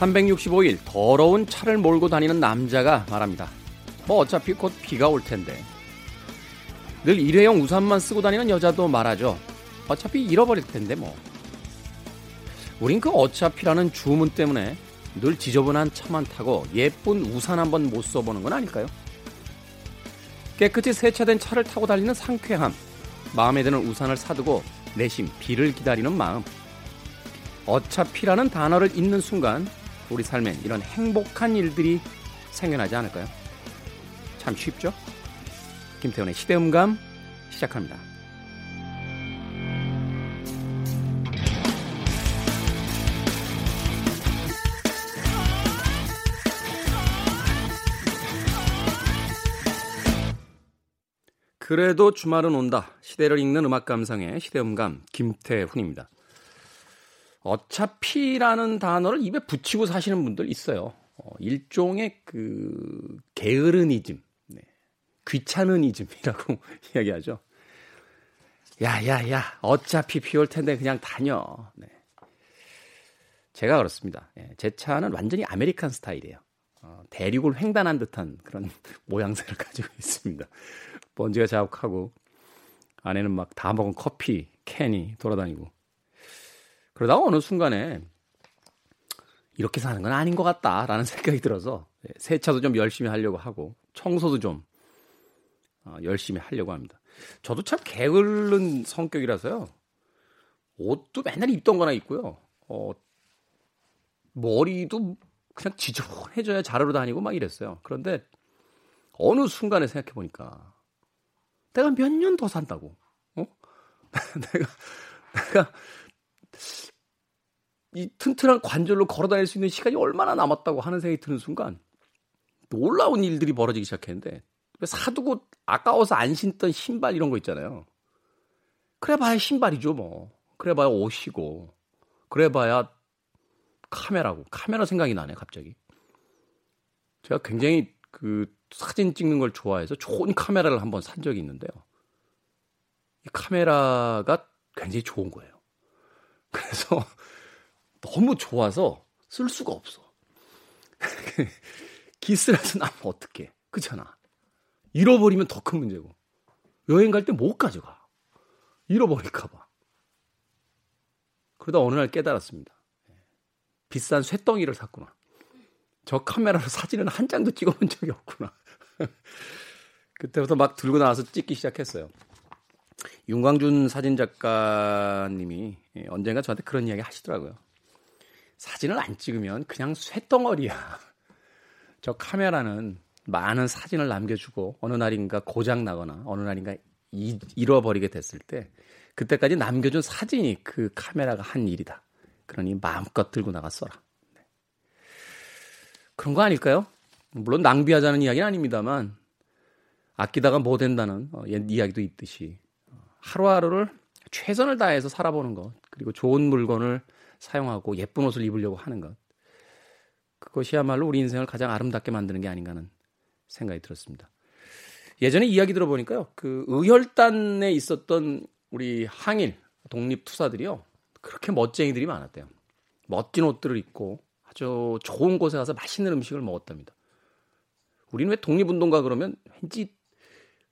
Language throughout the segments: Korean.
365일 더러운 차를 몰고 다니는 남자가 말합니다. 뭐 어차피 곧 비가 올 텐데. 늘 일회용 우산만 쓰고 다니는 여자도 말하죠. 어차피 잃어버릴 텐데 뭐. 우린 그 어차피라는 주문 때문에 늘 지저분한 차만 타고 예쁜 우산 한번 못 써보는 건 아닐까요? 깨끗이 세차된 차를 타고 달리는 상쾌함, 마음에 드는 우산을 사두고 내심 비를 기다리는 마음. 어차피라는 단어를 읽는 순간 우리 삶엔 이런 행복한 일들이 생겨나지 않을까요? 참 쉽죠? 김태훈의 시대음감 시작합니다. 그래도 주말은 온다. 시대를 읽는 음악 감상의 시대음감 김태훈입니다. 어차피라는 단어를 입에 붙이고 사시는 분들 있어요. 어, 일종의 그 게으르니즘, 네. 귀찮으니즘이라고 이야기하죠. 야야야, 어차피 비 올 텐데 그냥 다녀. 네. 제가 그렇습니다. 예, 제 차는 완전히 American style이에요. 어, 대륙을 횡단한 듯한 그런 모양새를 가지고 있습니다. 먼지가 자욱하고 안에는 막 다 먹은 커피 캔이 돌아다니고 그러다가 어느 순간에 이렇게 사는 건 아닌 것 같다라는 생각이 들어서 세차도 좀 열심히 하려고 하고 청소도 좀 어, 열심히 하려고 합니다. 저도 참 게으른 성격이라서요. 옷도 맨날 입던 거나 입고요. 어, 머리도 그냥 지저분해져야 자르러 다니고 막 이랬어요. 그런데 어느 순간에 생각해 보니까 내가 몇 년 더 산다고. 어? 내가 내가 이 튼튼한 관절로 걸어 다닐 수 있는 시간이 얼마나 남았다고 하는 생각이 드는 순간 놀라운 일들이 벌어지기 시작했는데 사두고 아까워서 안 신던 신발 이런 거 있잖아요. 그래 봐야 신발이죠, 뭐. 그래 봐야 옷이고. 그래 봐야 카메라고. 카메라 생각이 나네, 갑자기. 제가 굉장히 그 사진 찍는 걸 좋아해서 좋은 카메라를 한번 산 적이 있는데요. 이 카메라가 굉장히 좋은 거예요. 그래서 너무 좋아서 쓸 수가 없어. 기스라도 나면 어떡해. 그렇잖아. 잃어버리면 더 큰 문제고. 여행 갈 때 못 가져가. 잃어버릴까봐. 그러다 어느 날 깨달았습니다. 비싼 쇠덩이를 샀구나. 저 카메라로 사진은 한 장도 찍어본 적이 없구나. 그때부터 막 들고 나와서 찍기 시작했어요. 윤광준 사진 작가님이 언젠가 저한테 그런 이야기 하시더라고요. 사진을 안 찍으면 그냥 쇳덩어리야. 저 카메라는 많은 사진을 남겨주고 어느 날인가 고장 나거나 어느 날인가 잃어버리게 됐을 때 그때까지 남겨준 사진이 그 카메라가 한 일이다. 그러니 마음껏 들고 나가 써라. 네. 그런 거 아닐까요? 물론 낭비하자는 이야기는 아닙니다만 아끼다가 뭐 된다는 어, 이야기도 있듯이 어, 하루하루를 최선을 다해서 살아보는 것 그리고 좋은 물건을 사용하고 예쁜 옷을 입으려고 하는 것 그것이야말로 우리 인생을 가장 아름답게 만드는 게 아닌가 하는 생각이 들었습니다. 예전에 이야기 들어보니까요, 그 의혈단에 있었던 우리 항일 독립투사들이요, 그렇게 멋쟁이들이 많았대요. 멋진 옷들을 입고 아주 좋은 곳에 가서 맛있는 음식을 먹었답니다. 우리는 왜 독립운동가 그러면 왠지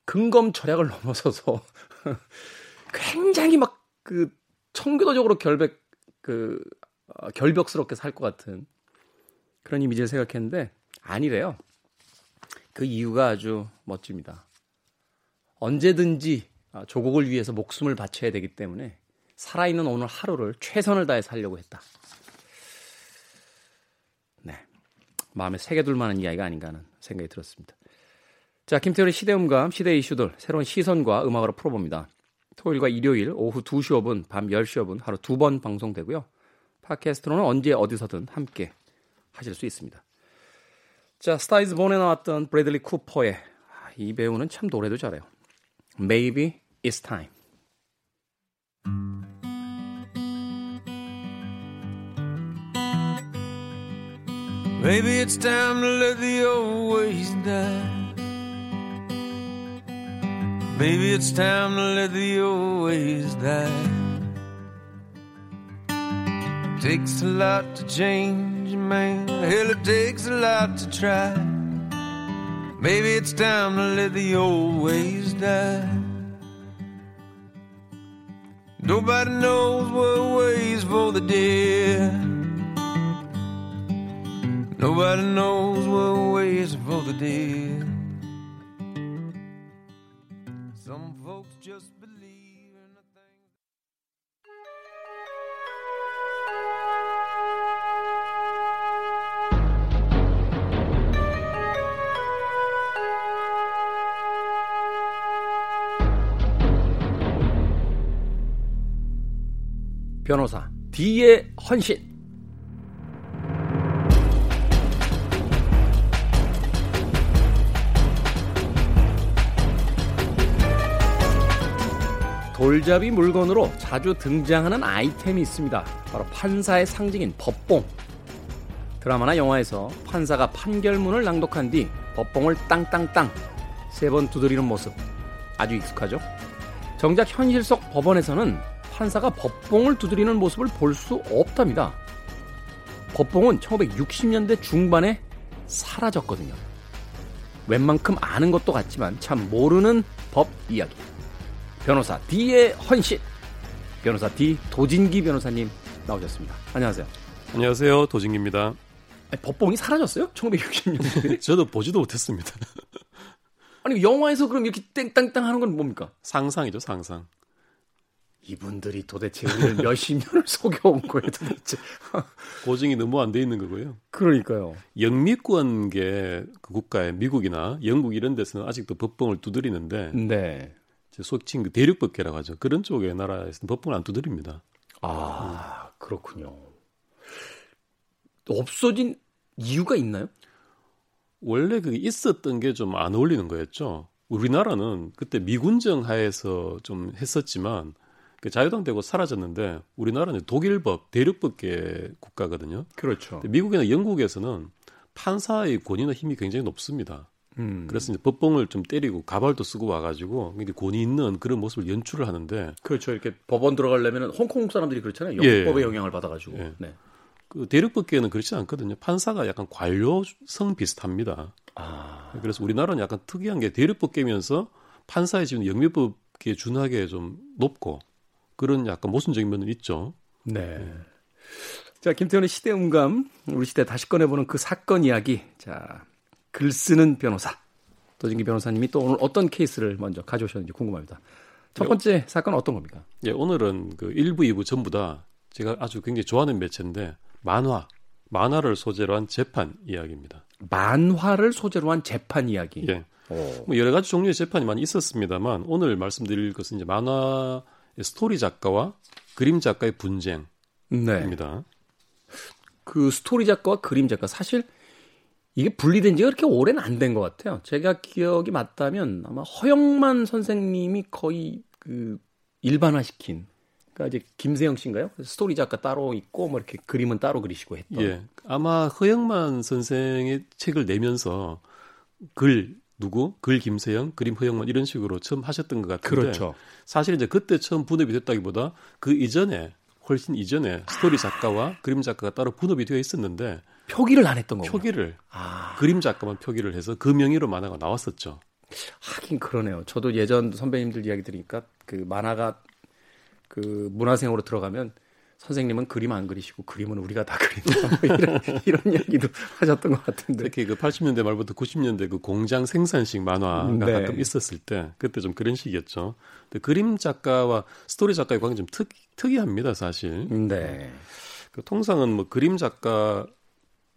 근검 절약을 넘어서서 굉장히 막 그 청교도적으로 결백 그 어, 결벽스럽게 살 것 같은 그런 이미지를 생각했는데 아니래요. 그 이유가 아주 멋집니다. 언제든지 아, 조국을 위해서 목숨을 바쳐야 되기 때문에 살아있는 오늘 하루를 최선을 다해 살려고 했다. 네. 마음에 새겨둘 만한 이야기가 아닌가 하는 생각이 들었습니다. 자, 김태훈의 시대음감, 시대 이슈들, 새로운 시선과 음악으로 풀어봅니다. 토요일과 일요일 오후 2시 5분, 밤 10시 5분 하루 두 번 방송되고요. 팟캐스트로는 언제 어디서든 함께 하실 수 있습니다. 자, 스타 이즈 본에 나왔던 브래들리 쿠퍼의 아, 이 배우는 참 노래도 잘해요. Maybe it's time. Maybe it's time to let the old ways die. Takes a lot to change a man. Hell, it takes a lot to try. Maybe it's time to let the old ways die. Nobody knows what ways for the dead. Nobody knows what ways for the dead. Just believe in the things. 변호사 D의 헌신. 돌잡이 물건으로 자주 등장하는 아이템이 있습니다. 바로 판사의 상징인 법봉. 드라마나 영화에서 판사가 판결문을 낭독한 뒤 법봉을 땅땅땅 세 번 두드리는 모습 아주 익숙하죠? 정작 현실 속 법원에서는 판사가 법봉을 두드리는 모습을 볼 수 없답니다. 법봉은 1960년대 중반에 사라졌거든요. 웬만큼 아는 것도 같지만 참 모르는 법 이야기. 변호사 D의 헌신. 변호사 D 도진기 변호사님 나오셨습니다. 안녕하세요. 안녕하세요. 도진기입니다. 아니, 법봉이 사라졌어요? 1960년대. 저도 보지도 못했습니다. 아니 영화에서 그럼 이렇게 땡땅땅 하는 건 뭡니까? 상상이죠, 상상. 이분들이 도대체 우리를 몇십 년을 속여온 거예요, 도대체. 고증이 너무 안 돼 있는 거고요. 그러니까요. 영미권계 그 국가에 미국이나 영국 이런 데서는 아직도 법봉을 두드리는데 네. 속칭 그 대륙법계라고 하죠. 그런 쪽의 나라에서는 법봉을 안 두드립니다. 아, 그렇군요. 없어진 이유가 있나요? 원래 그게 있었던 게 좀 안 어울리는 거였죠. 우리나라는 그때 미군정 하에서 좀 했었지만 그 자유당 되고 사라졌는데 우리나라는 독일법, 대륙법계 국가거든요. 그렇죠. 미국이나 영국에서는 판사의 권위나 힘이 굉장히 높습니다. 음. 그래서 이제 법봉을 좀 때리고 가발도 쓰고 와가지고 이게 권위 있는 그런 모습을 연출을 하는데 그렇죠. 이렇게 법원 들어가려면 홍콩 사람들이 그렇잖아요. 예. 영국법의 영향을 받아가지고. 예. 네. 그 대륙법계는 그렇지 않거든요. 판사가 약간 관료성 비슷합니다. 아, 그래서 우리나라는 약간 특이한 게 대륙법계면서 판사의 지금 영미법계에 준하게 좀 높고 그런 약간 모순적인 면은 있죠. 네. 자, 김태훈의 시대 음감, 우리 시대 다시 꺼내보는 그 사건 이야기. 자, 글 쓰는 변호사. 도진기 변호사님이 또 오늘 어떤 케이스를 먼저 가져오셨는지 궁금합니다. 첫 번째 사건 은 어떤 겁니까? 예, 오늘은 그 1부, 2부 전부 다 제가 아주 굉장히 좋아하는 매체인데 만화, 만화를 소재로 한 재판 이야기입니다. 만화를 소재로 한 재판 이야기. 예. 오. 뭐 여러 가지 종류의 재판이 많이 있었습니다만 오늘 말씀드릴 것은 이제 만화의 스토리 작가와 그림 작가의 분쟁입니다. 네. 그 스토리 작가와 그림 작가 사실 이게 분리된 지가 그렇게 오래는 안 된 것 같아요. 제가 기억이 맞다면 아마 허영만 선생님이 거의 그 일반화시킨 그러니까 이제 김세영 씨인가요? 스토리 작가 따로 있고 뭐 이렇게 그림은 따로 그리시고 했던. 예. 아마 허영만 선생의 책을 내면서 글 누구, 글 김세영, 그림 허영만 이런 식으로 처음 하셨던 것 같은데 그렇죠. 사실 이제 그때 처음 분업이 됐다기보다 그 이전에 훨씬 이전에 스토리 작가와 그림 작가가 따로 분업이 되어 있었는데 표기를 안 했던 거고. 표기를 아, 그림 작가만 표기를 해서 그 명의로 만화가 나왔었죠. 하긴 그러네요. 저도 예전 선배님들 이야기 들으니까 그 만화가 그 문하생으로 들어가면 선생님은 그림 안 그리시고 그림은 우리가 다 그린다. 뭐 이런, 이런 이야기도 하셨던 것 같은데. 특히 그 80년대 말부터 90년대 그 공장 생산식 만화가 네. 가끔 있었을 때 그때 좀 그런 식이었죠. 근데 그림 작가와 스토리 작가의 관계 좀 특, 특이합니다, 사실. 네. 그 통상은 뭐 그림 작가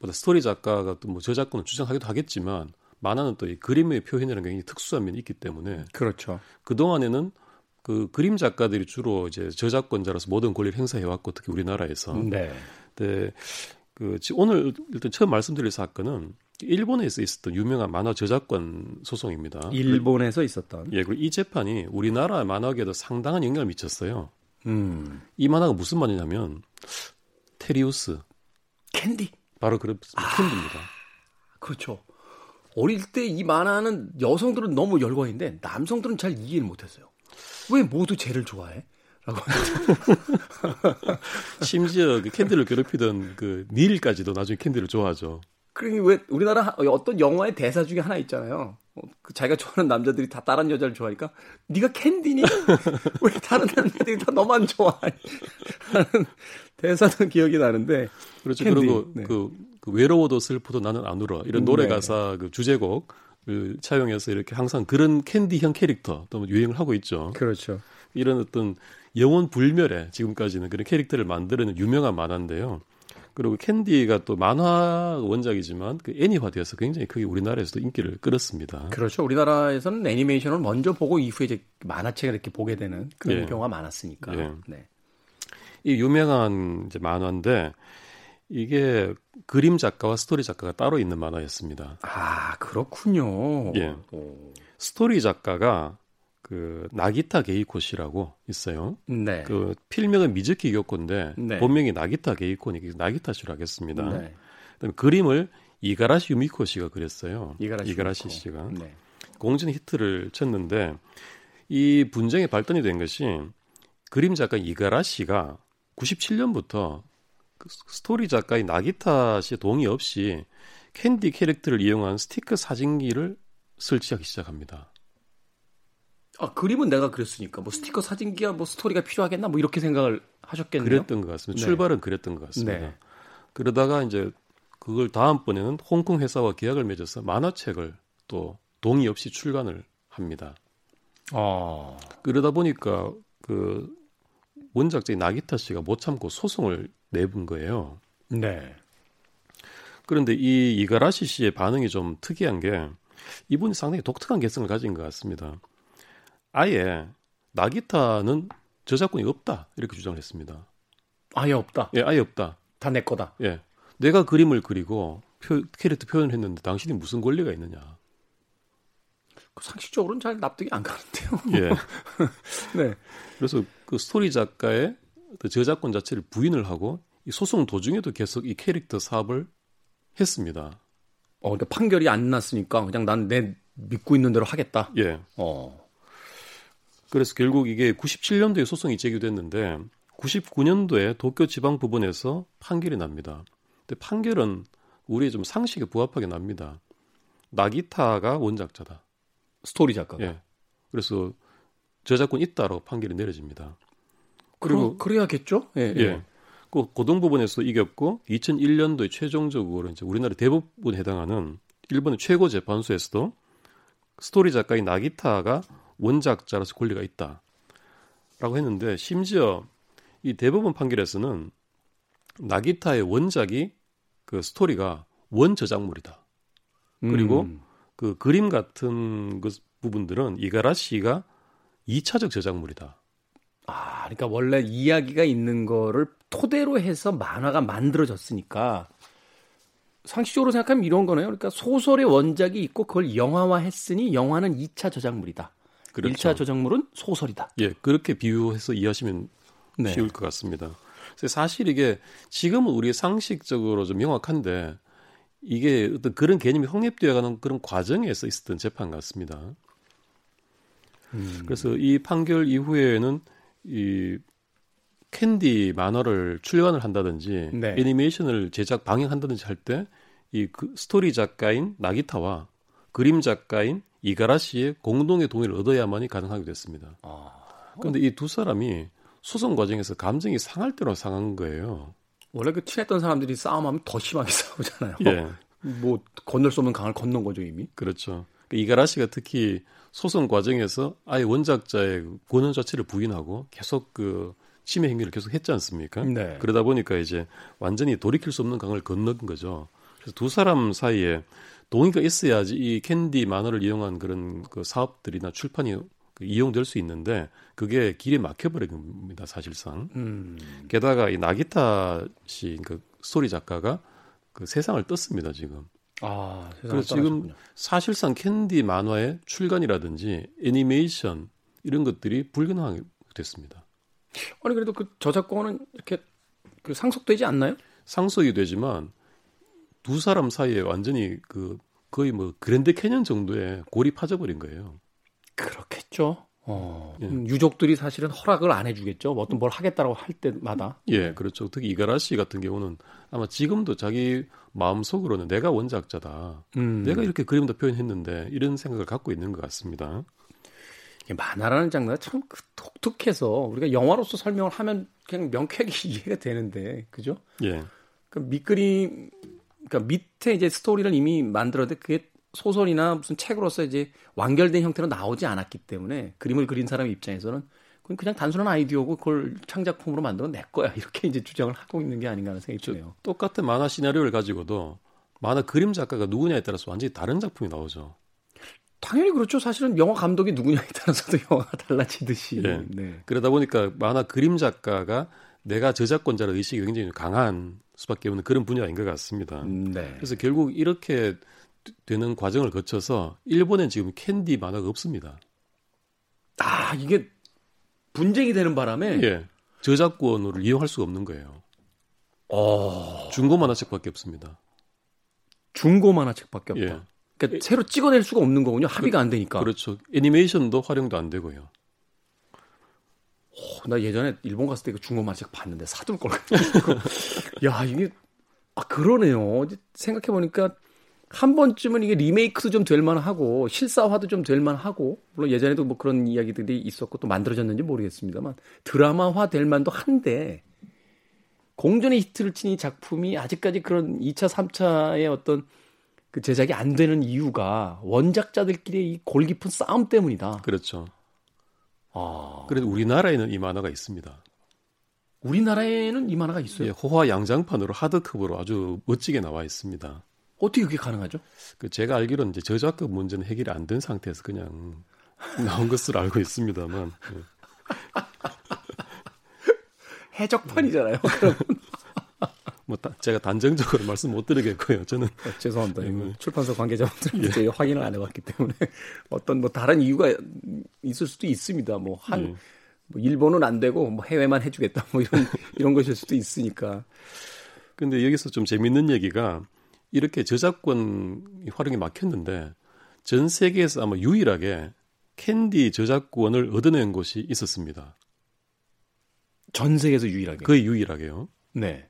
보다 스토리 작가가 또 뭐 저작권을 주장하기도 하겠지만 만화는 또 이 그림의 표현이라는 게 굉장히 특수한 면이 있기 때문에 그렇죠. 그 동안에는 그 그림 작가들이 주로 이제 저작권자로서 모든 권리를 행사해 왔고 특히 우리나라에서. 네. 네. 그 지- 오늘 일단 처음 말씀드릴 사건은 일본에서 있었던 유명한 만화 저작권 소송입니다. 일본에서 있었던. 예, 그리고 이 재판이 우리나라 만화계에도 상당한 영향을 미쳤어요. 음. 이 만화가 무슨 만화냐면 테리우스 캔디. 바로 그런 캔디입니다. 그렇죠. 어릴 때 이 만화는 여성들은 너무 열광인데 남성들은 잘 이해를 못했어요. 왜 모두 쟤를 좋아해? 심지어 그 캔디를 괴롭히던 그 닐까지도 나중에 캔디를 좋아하죠. 그러니 왜 우리나라 어떤 영화의 대사 중에 하나 있잖아요. 어, 그 자기가 좋아하는 남자들이 다 다른 여자를 좋아하니까 네가 캔디니? 왜 다른 남자들이 다 너만 좋아하니? 하는 대사는 기억이 나는데 그렇죠. 캔디. 그리고 네. 그, 그 외로워도 슬퍼도 나는 안 울어 이런 노래 네. 가사 그 주제곡 을 차용해서 이렇게 항상 그런 캔디형 캐릭터 또 유행을 하고 있죠. 그렇죠. 이런 어떤 영원 불멸의 지금까지는 그런 캐릭터를 만드는 유명한 만화인데요. 그리고 캔디가 또 만화 원작이지만 그 애니화되어서 굉장히 크게 우리나라에서도 인기를 끌었습니다. 그렇죠. 우리나라에서는 애니메이션을 먼저 보고 이후에 이제 만화책을 이렇게 보게 되는 그런 예. 경우가 많았으니까. 예. 네. 이 유명한 이제 만화인데 이게 그림 작가와 스토리 작가가 따로 있는 만화였습니다. 아 그렇군요. 예. 오. 스토리 작가가 그 나기타 게이코 씨라고 있어요. 네. 그 필명은 미즈키 교코인데 네. 본명이 나기타 게이코니 나기타 씨로 하겠습니다. 네. 그림을 이가라시 유미코 씨가 그렸어요. 이가라시, 이가라시. 씨가 네. 공전 히트를 쳤는데 이 분쟁의 발단이 된 것이 그림 작가 이가라시가 97년부터 그 스토리 작가인 나기타 씨의 동의 없이 캔디 캐릭터를 이용한 스티커 사진기를 설치하기 시작합니다. 아 그림은 내가 그렸으니까 뭐 스티커 사진기야 뭐 스토리가 필요하겠나 뭐 이렇게 생각을 하셨겠네요. 그랬던 것 같습니다. 네. 출발은 그랬던 것 같습니다. 네. 그러다가 이제 그걸 다음번에는 홍콩 회사와 계약을 맺어서 만화책을 또 동의 없이 출간을 합니다. 아 그러다 보니까 그 원작자인 나기타 씨가 못 참고 소송을 내본 거예요. 네. 그런데 이 이가라시 씨의 반응이 좀 특이한 게 이분이 상당히 독특한 개성을 가진 것 같습니다. 아예 나기타는 저작권이 없다 이렇게 주장을 했습니다. 아예 없다. 예, 아예 없다. 다 내 거다. 예, 내가 그림을 그리고 표, 캐릭터 표현을 했는데 당신이 무슨 권리가 있느냐. 그 상식적으로는 잘 납득이 안 가는데요. 예, 네. 그래서 그 스토리 작가의 그 저작권 자체를 부인을 하고 이 소송 도중에도 계속 이 캐릭터 사업을 했습니다. 어, 근데 판결이 안 났으니까 그냥 난 내 믿고 있는 대로 하겠다. 예. 어. 그래서 결국 이게 97년도에 소송이 제기됐는데 99년도에 도쿄 지방 법원에서 판결이 납니다. 근데 판결은 우리의 좀 상식에 부합하게 납니다. 나기타가 원작자다. 스토리 작가가. 예. 그래서 저작권 있다라고 판결이 내려집니다. 그리고 그래야겠죠? 예. 예. 그 고등법원에서 이겼고 2001년도에 최종적으로 이제 우리나라 대법원에 해당하는 일본의 최고 재판소에서도 스토리 작가인 나기타가 원작자로서 권리가 있다라고 했는데 심지어 이 대법원 판결에서는 나기타의 원작이 그 스토리가 원 저작물이다. 그리고 음. 그 그림 같은 그 부분들은 이가라시가 2차적 저작물이다. 아, 그러니까 원래 이야기가 있는 거를 토대로 해서 만화가 만들어졌으니까 상식적으로 생각하면 이런 거네요. 그러니까 소설의 원작이 있고 그걸 영화화했으니 영화는 2차 저작물이다. 그렇죠. 1차 저작물은 소설이다. 예, 그렇게 비유해서 이해하시면 네. 쉬울 것 같습니다. 사실 이게 지금은 우리 상식적으로 좀 명확한데 이게 어떤 그런 개념이 확립되어가는 그런 과정에서 있었던 재판 같습니다. 음. 그래서 이 판결 이후에는 이 캔디 만화를 출간을 한다든지 네. 애니메이션을 제작 방영한다든지 할 때 이 그 스토리 작가인 나기타와 그림 작가인 이가라시의 공동의 동의를 얻어야만이 가능하게 됐습니다. 아, 그런데 이 두 사람이 소송 과정에서 감정이 상할 대로 상한 거예요. 원래 그 친했던 사람들이 싸움하면 더 심하게 싸우잖아요. 예, 뭐 건널 수 없는 강을 건넌 거죠 이미. 그렇죠. 그 이가라시가 특히 소송 과정에서 아예 원작자의 그 권한 자체를 부인하고 계속 그 침해 행위를 계속 했지 않습니까? 네. 그러다 보니까 이제 완전히 돌이킬 수 없는 강을 건넌 거죠. 그래서 두 사람 사이에 동의가 있어야지 이 캔디 만화를 이용한 그런 그 사업들이나 출판이 그 이용될 수 있는데 그게 길이 막혀버린 겁니다, 사실상. 음. 게다가 이 나기타 씨, 그 스토리 작가가 그 세상을 떴습니다, 지금. 아, 그래서 지금 떠나셨군요. 사실상 캔디 만화의 출간이라든지 애니메이션 이런 것들이 불가능하게 됐습니다. 아니 그래도 그 저작권은 이렇게 그 상속되지 않나요? 상속이 되지만 두 사람 사이에 완전히 그 거의 뭐 그랜드 캐년 정도의 골이 파져버린 거예요. 그렇겠죠. 어, 예. 음, 유족들이 사실은 허락을 안 해주겠죠. 어떤 뭘 하겠다라고 할 때마다. 예, 그렇죠. 특히 이가라시 같은 경우는 아마 지금도 자기 마음 속으로는 내가 원작자다. 음. 내가 이렇게 그림도 표현했는데 이런 생각을 갖고 있는 것 같습니다. 만화라는 장르가 참그 독특해서 우리가 영화로서 설명을 하면 그냥 명쾌하게 이해가 되는데, 그죠? 예, 그 밑그림, 그러니까 밑에 이제 스토리를 이미 만들었는데 그게 소설이나 무슨 책으로서 이제 완결된 형태로 나오지 않았기 때문에 그림을 그린 사람 입장에서는 그건 그냥 단순한 아이디어고 그걸 창작품으로 만들어 내 거야 이렇게 이제 주장을 하고 있는 게 아닌가 하는 생각이 드네요. 똑같은 만화 시나리오를 가지고도 만화 그림 작가가 누구냐에 따라서 완전히 다른 작품이 나오죠. 당연히 그렇죠. 사실은 영화 감독이 누구냐에 따라서도 영화가 달라지듯이. 예. 네. 그러다 보니까 만화 그림 작가가 내가 저작권자의 의식이 굉장히 강한 수밖에 없는 그런 분야인 것 같습니다. 음, 네. 그래서 결국 이렇게 되는 과정을 거쳐서 일본엔 지금 캔디 만화가 없습니다. 아 이게 분쟁이 되는 바람에 예. 저작권을 이용할 수가 없는 거예요. 어, 중고 만화책밖에 없습니다. 중고 만화책밖에 없다. 예. 그러니까 새로 찍어낼 수가 없는 거군요. 합의가 안 되니까. 그렇죠. 애니메이션도 활용도 안 되고요. 어, 나 예전에 일본 갔을 때 그 중고 만화책 봤는데 사둘 걸. 야 이게 아 그러네요. 생각해 보니까 한 번쯤은 이게 리메이크도 좀 될 만하고 실사화도 좀 될 만하고 물론 예전에도 뭐 그런 이야기들이 있었고 또 만들어졌는지 모르겠습니다만 드라마화 될 만도 한데 공전의 히트를 친 이 작품이 아직까지 그런 2차, 3차의 어떤 그 제작이 안 되는 이유가 원작자들끼리의 이 골 깊은 싸움 때문이다. 그렇죠. 아, 그래도 우리나라에는 이 만화가 있습니다. 우리나라에는 이 만화가 있어요. 예, 호화 양장판으로 하드컵으로 아주 멋지게 나와 있습니다. 어떻게 그게 가능하죠? 그 제가 알기로는 이제 저작권 문제는 해결이 안 된 상태에서 그냥 나온 것으로 알고 있습니다만 예. 해적판이잖아요. 그럼 뭐 다- 제가 단정적으로 말씀 못 드리겠고요. 저는 어, 죄송합니다. 예. 출판사 관계자분들 예. 확인을 안 해봤기 때문에 어떤 뭐 다른 이유가 있을 수도 있습니다. 뭐한 예. 뭐 일본은 안 되고 뭐 해외만 해주겠다 뭐 이런 이런 것일 수도 있으니까. 근데 여기서 좀 재밌는 얘기가 이렇게 저작권 활용이 막혔는데 전 세계에서 아마 유일하게 캔디 저작권을 얻어낸 곳이 있었습니다. 전 세계에서 유일하게. 거의 유일하게요. 네.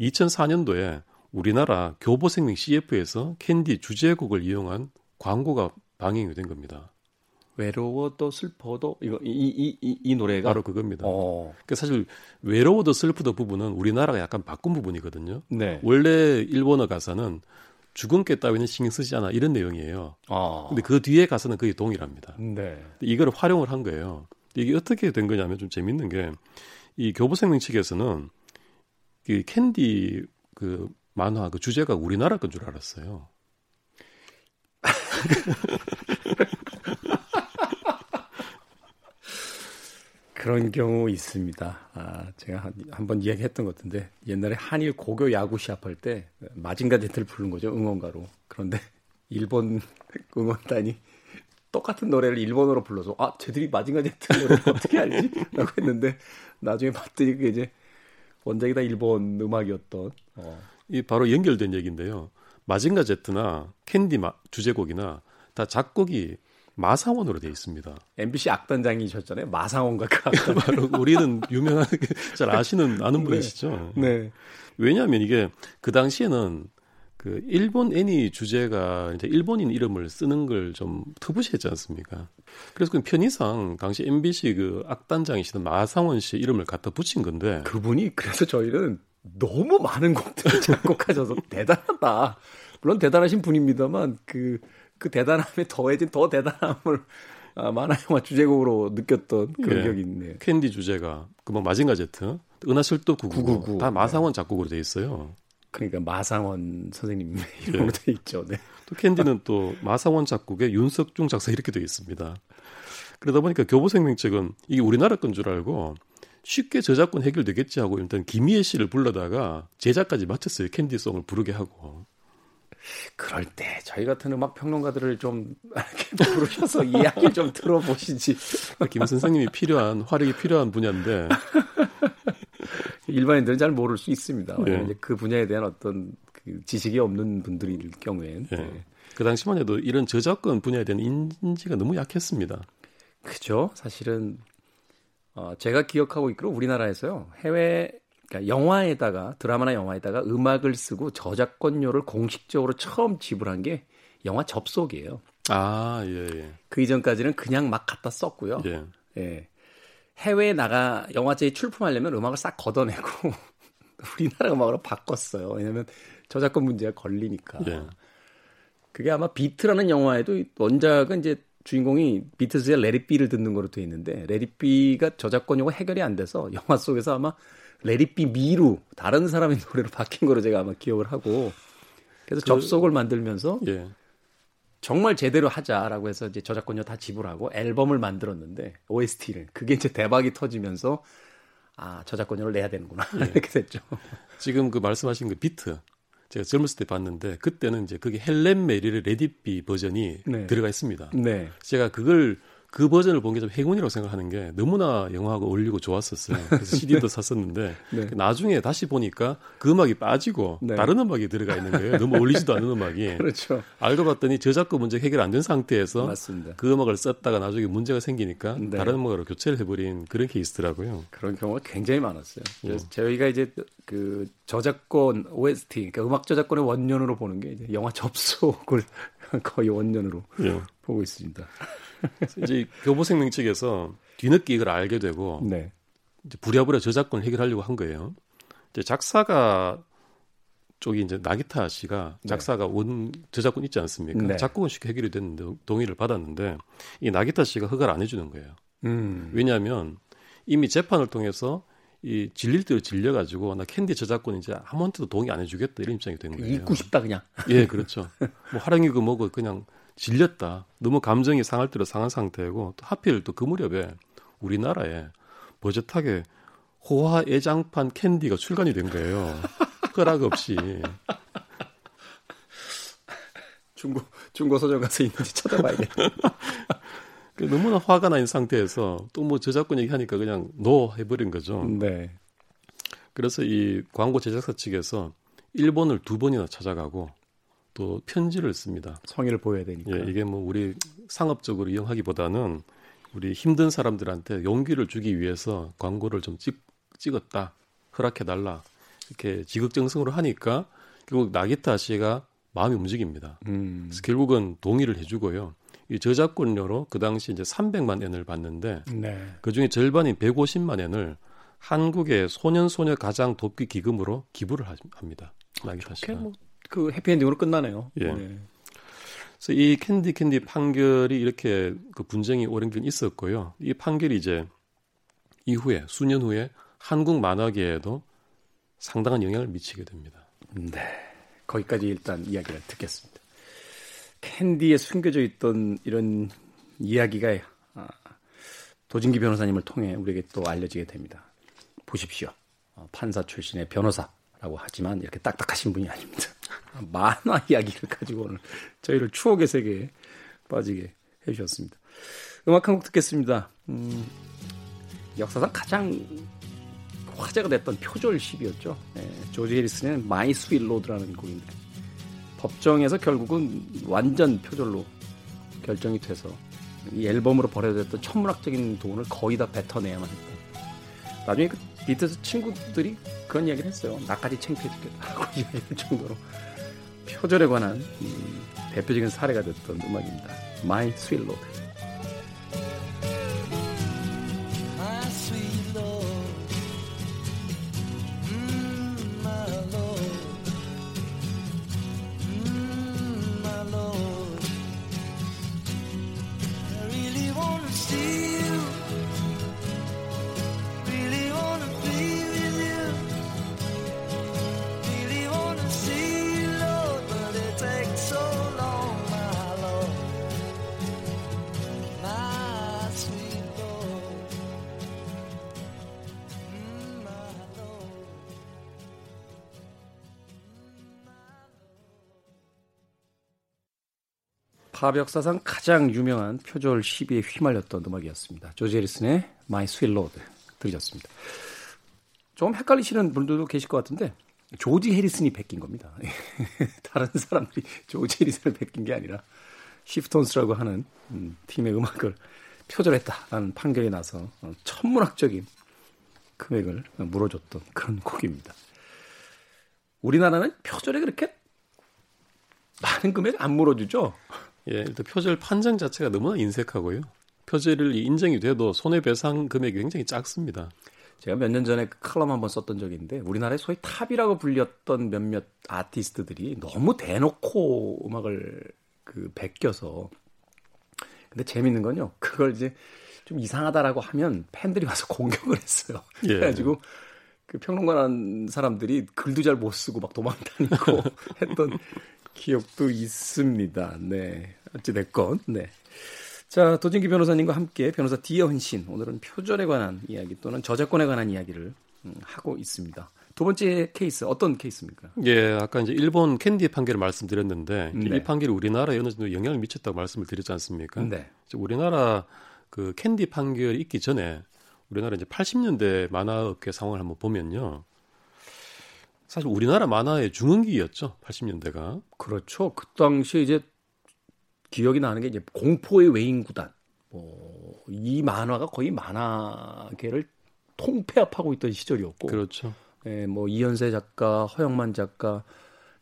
2004년도에 우리나라 교보생명 CF에서 캔디 주제곡을 이용한 광고가 방영이 된 겁니다. 외로워도 슬퍼도 이거 이이이이 노래가 바로 그겁니다. 어. 그러니까 사실 외로워도 슬프도 부분은 우리나라가 약간 바꾼 부분이거든요. 네. 원래 일본어 가사는 죽은 께 따위는 신경 쓰지 않아 이런 내용이에요. 아. 근데 그 뒤에 가사는 거의 동일합니다. 네. 이거를 활용을 한 거예요. 이게 어떻게 된 거냐면 좀 재밌는 게 이 교보생명 측에서는 그 캔디 그 만화 그 주제가 우리나라 건 줄 알았어요. 그런 경우 있습니다. 아, 제가 한번 이야기했던 것 같은데 옛날에 한일 고교 야구 시합할 때 마징가 제트를 부른 거죠 응원가로. 그런데 일본 응원단이 똑같은 노래를 일본어로 불러서 아 쟤들이 마징가 제트 노래를 어떻게 알지?라고 했는데 나중에 봤더니 그게 이제 원작이 다 일본 음악이었던. 어. 이 바로 연결된 얘기인데요. 마징가 제트나 캔디 마, 주제곡이나 다 작곡이 마사원으로 되어 있습니다. MBC 악단장이셨잖아요. 마상원과 그 악단. 바로 우리는 유명하게 잘 아시는 아는 네. 분이시죠. 네. 왜냐하면 이게 그 당시에는 그 일본 애니 주제가 이제 일본인 이름을 쓰는 걸 좀 터부시했지 않습니까? 그래서 그 편의상 당시 MBC 그 악단장이시던 마상원 씨 이름을 갖다 붙인 건데 그분이 그래서 저희는 너무 많은 곡들을 작곡하셔서 대단하다. 물론 대단하신 분입니다만 그, 그 대단함에 더해진 더 대단함을 아, 만화 영화 주제곡으로 느꼈던 그런 예. 기억이 있네요. 캔디 주제가 그뭐 마징가 제트, 은하철도 999, 999. 다 마상원 작곡으로 돼 있어요. 그러니까 마상원 선생님 이름으로 돼 있죠. 네. 또 캔디는 또 마상원 작곡에 윤석중 작사 이렇게 되어 있습니다. 그러다 보니까 교보생명 측은 이게 우리나라 건 줄 알고 쉽게 저작권 해결되겠지 하고 일단 김희애 씨를 불러다가 제작까지 마쳤어요. 캔디송을 부르게 하고. 그럴 때 저희 같은 음악 평론가들을 좀 이렇게 부르셔서 이야기 좀 들어보시지. 김 선생님이 필요한 화력이 필요한 분야인데 일반인들은 잘 모를 수 있습니다. 왜냐면 예. 이제 그 분야에 대한 어떤 그 지식이 없는 분들일 경우엔 예. 네. 그 당시만 해도 이런 저작권 분야에 대한 인지가 너무 약했습니다. 그죠. 사실은 어, 제가 기억하고 있기로 우리나라에서요 해외 그러니까 영화에다가 드라마나 영화에다가 음악을 쓰고 저작권료를 공식적으로 처음 지불한 게 영화 접속이에요. 아, 예, 예. 그 이전까지는 그냥 막 갖다 썼고요. 예. 예. 해외에 나가 영화제에 출품하려면 음악을 싹 걷어내고 우리나라 음악으로 바꿨어요. 왜냐면 저작권 문제가 걸리니까. 예. 그게 아마 비트라는 영화에도 원작은 이제 주인공이 비틀스의 Let It Be를 듣는 거로 돼 있는데 Let It Be가 저작권료가 해결이 안 돼서 영화 속에서 아마 Let It Be 말고 다른 사람의 노래로 바뀐 거로 제가 아마 기억을 하고 그래서 그, 접속을 만들면서 예. 정말 제대로 하자라고 해서 이제 저작권료 다 지불하고 앨범을 만들었는데 OST를 그게 이제 대박이 터지면서 아 저작권료를 내야 되는구나 예. 이렇게 됐죠. 지금 그 말씀하신 그 비트 제가 젊었을 때 봤는데 그때는 이제 그게 헬렌 메리의 Let It Be 버전이 네. 들어가 있습니다. 네. 제가 그걸 그 버전을 본 게 좀 행운이라고 생각하는 게 너무나 영화하고 어울리고 좋았었어요. 그래서 CD도 샀었는데 네. 나중에 다시 보니까 그 음악이 빠지고 네. 다른 음악이 들어가 있는 거예요. 너무 어울리지도 않은 음악이. 그렇죠. 알고 봤더니 저작권 문제 해결 안 된 상태에서 맞습니다. 그 음악을 썼다가 나중에 문제가 생기니까 네. 다른 음악으로 교체를 해버린 그런 케이스더라고요. 그런 경우가 굉장히 많았어요. 예. 그래서 저희가 이제 그 저작권 OST, 그러니까 음악 저작권의 원년으로 보는 게 이제 영화 접속을 거의 원년으로 예. 보고 있습니다. 이제 교보생명 측에서 뒤늦게 이걸 알게 되고 네. 이제 부랴부랴 저작권을 해결하려고 한 거예요. 이제 작사가 쪽이 이제 나기타 씨가 작사가 원 저작권 있지 않습니까? 네. 작곡은 쉽게 해결이 됐는데 동의를 받았는데 이 나기타 씨가 허가를 안 해주는 거예요. 음. 왜냐하면 이미 재판을 통해서 이 질릴 대로 질려가지고 나 캔디 저작권 이제 아무한테도 동의 안 해주겠다 이런 입장이 된 거예요. 잊고 싶다 그냥. 예, 그렇죠. 뭐 하령이고 뭐고 그냥 질렸다. 너무 감정이 상할 대로 상한 상태고 또 하필 또 그 무렵에 우리나라에 버젓하게 호화 애장판 캔디가 출간이 된 거예요. 허락 없이. 중고 중고 서점 가서 있는지 찾아봐야겠다. 그 너무나 화가 나 있는 상태에서 또 뭐 저작권 얘기하니까 그냥 노 해버린 거죠. 네. 그래서 이 광고 제작사 측에서 일본을 두 번이나 찾아가고 또 편지를 씁니다. 성의를 보여야 되니까. 예, 이게 뭐 우리 상업적으로 이용하기보다는 우리 힘든 사람들한테 용기를 주기 위해서 광고를 좀 찍, 찍었다. 허락해 달라. 이렇게 지극정성으로 하니까 결국 나기타 씨가 마음이 움직입니다. 음. 그래서 결국은 동의를 해주고요. 이 저작권료로 그 당시 이제 300만 엔을 받는데 네. 그 중에 절반인 150만 엔을 한국의 소년 소녀 가장 돕기 기금으로 기부를 하- 합니다. 나기타 씨가. 뭐 그 해피엔딩으로 끝나네요. 예. 네. 그래서 이 캔디 캔디 판결이 이렇게 그 분쟁이 오랜 기간 있었고요. 이 판결이 이제 이후에 수년 후에 한국 만화계에도 상당한 영향을 미치게 됩니다. 네. 거기까지 일단 이야기를 듣겠습니다. 캔디에 숨겨져 있던 이런 이야기가 아, 도진기 변호사님을 통해 우리에게 또 알려지게 됩니다. 보십시오. 어, 판사 출신의 변호사라고 하지만 이렇게 딱딱하신 분이 아닙니다. 만화 이야기를 가지고 오늘 저희를 추억의 세계에 빠지게 해주셨습니다. 음악 한 곡 듣겠습니다. 음, 역사상 가장 화제가 됐던 표절 시비였죠. 예, 조지 해리슨의 My Sweet Lord라는 곡인데 법정에서 결국은 완전 표절로 결정이 돼서 이 앨범으로 벌어졌던 천문학적인 돈을 거의 다 뱉어내야만 했다. 나중에 그 비틀스 친구들이 그런 이야기를 했어요. 나까지 창피해 죽겠다라고 이야기할 정도로 표절에 관한 음, 대표적인 사례가 됐던 음악입니다. 마이 스 팝 역사상 가장 유명한 표절 시비에 휘말렸던 음악이었습니다. 조지 해리슨의 My Sweet Lord 들으셨습니다. 좀 헷갈리시는 분들도 계실 것 같은데 조지 해리슨이 베낀 겁니다. 다른 사람들이 조지 해리슨을 베낀 게 아니라 시프톤스라고 하는 음, 팀의 음악을 표절했다라는 판결이 나서 어, 천문학적인 금액을 물어줬던 그런 곡입니다. 우리나라는 표절에 그렇게 많은 금액 안 물어주죠. 예, 일단 표절 판정 자체가 너무나 인색하고요. 표절이 인정이 돼도 손해배상 금액이 굉장히 작습니다. 제가 몇 년 전에 그 칼럼 한번 썼던 적이 있는데 우리나라의 소위 탑이라고 불렸던 몇몇 아티스트들이 너무 대놓고 음악을 그 베껴서 근데 재밌는 건요. 그걸 이제 좀 이상하다라고 하면 팬들이 와서 공격을 했어요. 예. 그래가지고 그 평론가란 사람들이 글도 잘 못 쓰고 막 도망다니고 했던 기억도 있습니다. 네. 어찌됐건, 네. 자, 도진기 변호사님과 함께 변호사 디어흔신 오늘은 표절에 관한 이야기 또는 저작권에 관한 이야기를 음, 하고 있습니다. 두 번째 케이스 어떤 케이스입니까? 예, 아까 이제 일본 캔디 판결을 말씀드렸는데 네. 이 판결이 우리나라에 어느 정도 영향을 미쳤다고 말씀을 드렸지 않습니까? 네. 우리나라 그 캔디 판결이 있기 전에 우리나라 이제 80년대 만화업계 상황을 한번 보면요. 사실 우리나라 만화의 중흥기였죠. 80년대가. 그렇죠. 그 당시에 이제 기억이 나는 게 이제 공포의 외인 구단. 뭐, 이 만화가 거의 만화계를 통폐합하고 있던 시절이었고. 그렇죠. 예, 뭐 이현세 작가, 허영만 작가,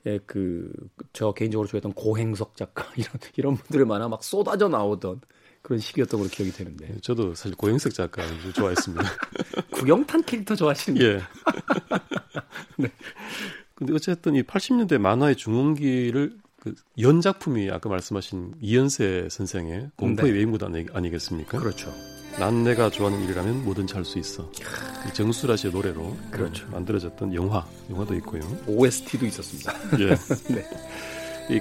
예, 그, 저 개인적으로 좋아했던 고행석 작가, 이런, 이런 분들의 만화 막 쏟아져 나오던 그런 시기였던 걸로 기억이 되는데. 예, 저도 사실 고영석 작가 좋아했습니다. 구경탄 캐릭터 좋아하시는 분 예. 근데 어쨌든 이 80년대 만화의 중흥기를 그 연작품이 아까 말씀하신 이현세 선생의 공포의 네. 외인구단 아니- 아니겠습니까? 그렇죠. 난 내가 좋아하는 일이라면 뭐든지 할 수 있어. 이 정수라 씨의 노래로 그렇죠. 만들어졌던 영화, 영화도 있고요. OST도 있었습니다. 예. 네. 이